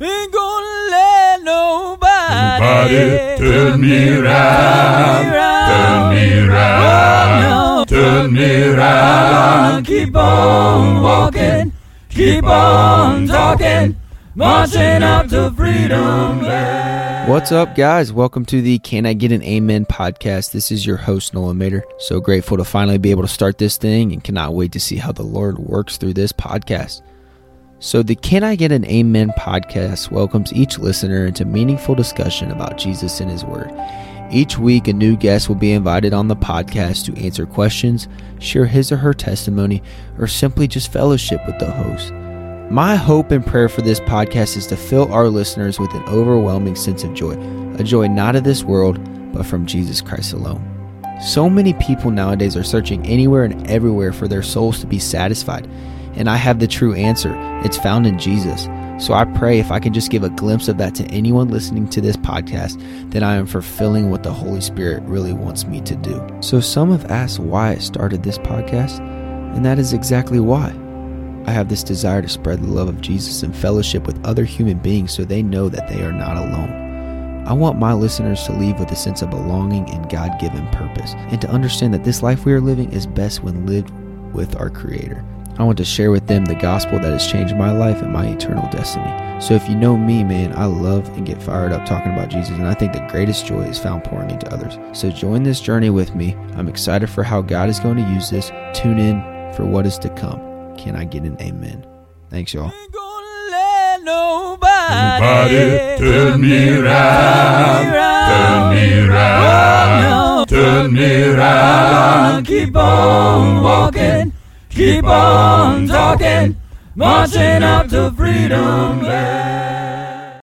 Ain't gonna let nobody, Nobody turn me round, turn me round, turn me round. Oh, keep on walking, keep on talking, marching up to freedom land. What's up, guys? Welcome to the Can I Get an Amen podcast. This is your host, Nolan Mater. So grateful to finally be able to start this thing and cannot wait to see how the Lord works through this podcast. So, the Can I Get an Amen podcast welcomes each listener into meaningful discussion about Jesus and His Word. Each week, a new guest will be invited on the podcast to answer questions, share his or her testimony, or simply just fellowship with the host. My hope and prayer for this podcast is to fill our listeners with an overwhelming sense of joy, a joy not of this world, but from Jesus Christ alone. So many people nowadays are searching anywhere and everywhere for their souls to be satisfied, and I have the true answer. It's found in Jesus. So I pray if I can just give a glimpse of that to anyone listening to this podcast, then I am fulfilling what the Holy Spirit really wants me to do. So some have asked why I started this podcast, and that is exactly why. I have this desire to spread the love of Jesus and fellowship with other human beings so they know that they are not alone. I want my listeners to leave with a sense of belonging and God given purpose, and to understand that this life we are living is best when lived with our Creator. I want to share with them the gospel that has changed my life and my eternal destiny. So if you know me, man, I love and get fired up talking about Jesus, and I think the greatest joy is found pouring into others. So join this journey with me. I'm excited for how God is going to use this. Tune in for what is to come. Can I get an amen? Thanks, y'all. Ain't gonna let nobody, Nobody turn me round, turn me round, turn me round. Oh, keep on walking, keep on talking, marching up to freedom land.